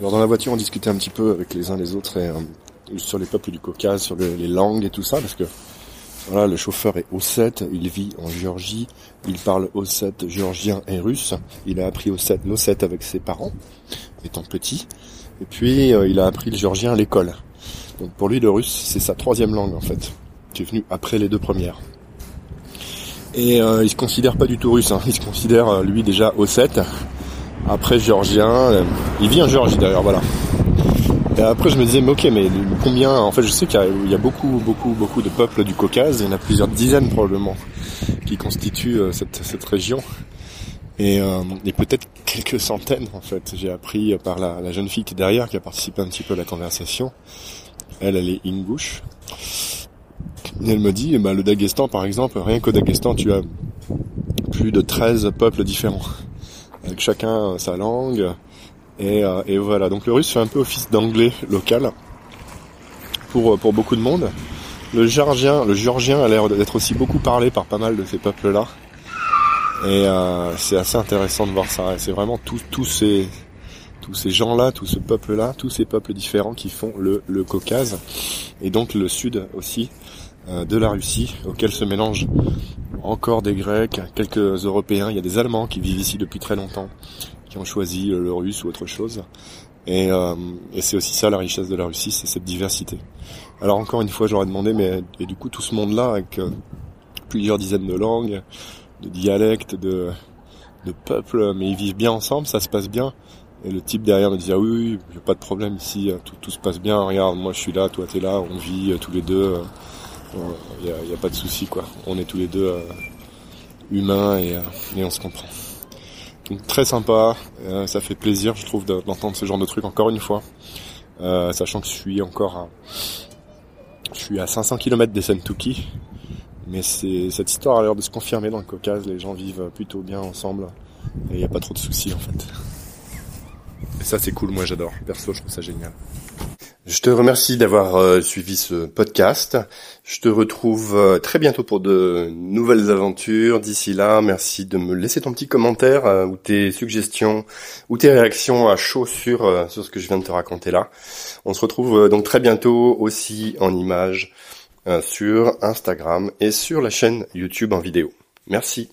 Alors dans la voiture, on discutait un petit peu avec les uns les autres euh, sur les peuples du Caucase, sur les langues et tout ça, parce que voilà, le chauffeur est ossète, il vit en Géorgie, il parle ossète, géorgien et russe. Il a appris ossète, l'ossète avec ses parents, étant petit. Et puis euh, il a appris le géorgien à l'école. Donc pour lui, le russe, c'est sa troisième langue en fait, qui est venue après les deux premières. Et euh, il se considère pas du tout russe, hein. il se considère euh, lui déjà ossète, après géorgien. il vit en Géorgie d'ailleurs, voilà. Et après, je me disais, mais ok, mais combien En fait, je sais qu'il y, a beaucoup, beaucoup, beaucoup de peuples du Caucase. Il y en a plusieurs dizaines probablement qui constituent euh, cette, cette région. Et, euh, et peut-être quelques centaines en fait. J'ai appris par la, la, jeune fille qui est derrière, qui a participé un petit peu à la conversation. Elle, elle est ingouche. Et elle me dit, bah, le Daghestan par exemple, rien qu'au Daghestan, tu as plus de 13 peuples différents. Avec chacun sa langue, euh, et, voilà, donc le russe fait un peu office d'anglais local pour, euh, pour beaucoup de monde. Le géorgien, le géorgien a l'air d'être aussi beaucoup parlé par pas mal de ces peuples-là. Et euh, c'est assez intéressant de voir ça. C'est vraiment tous tous ces tous ces gens-là, tout ce peuple-là, tous ces peuples différents qui font le, le Caucase et donc le sud aussi de la Russie, auquel se mélangent encore des Grecs, quelques Européens. Il y a des Allemands qui vivent ici depuis très longtemps qui ont choisi le russe ou autre chose. Et, euh, et c'est aussi ça la richesse de la Russie, c'est cette diversité. Alors encore une fois, j'aurais demandé, mais et du coup tout ce monde-là avec euh, plusieurs dizaines de langues, de dialectes, de, de peuples, mais ils vivent bien ensemble, ça se passe bien. Et le type derrière me disait ah oui, oui, pas de problème ici, tout, se passe bien. Regarde, moi je suis là, toi t'es là, on vit euh, tous les deux. Il n'y a, pas de souci quoi. On est tous les deux humains et, et on se comprend. Donc très sympa, euh, ça fait plaisir je trouve d'entendre ce genre de truc encore une fois, euh, sachant que je suis encore à, je suis à 500 km des Sentuki, mais cette histoire a l'air de se confirmer dans le Caucase, les gens vivent plutôt bien ensemble et il n'y a pas trop de soucis en fait. Et ça c'est cool, moi j'adore, perso je trouve ça génial. Je te remercie d'avoir euh, suivi ce podcast. Je te retrouve euh, très bientôt pour de nouvelles aventures. D'ici là, merci de me laisser ton petit commentaire euh, ou tes suggestions ou tes réactions à chaud sur, sur ce que je viens de te raconter là. On se retrouve donc très bientôt aussi en images sur Instagram et sur la chaîne YouTube en vidéo. Merci.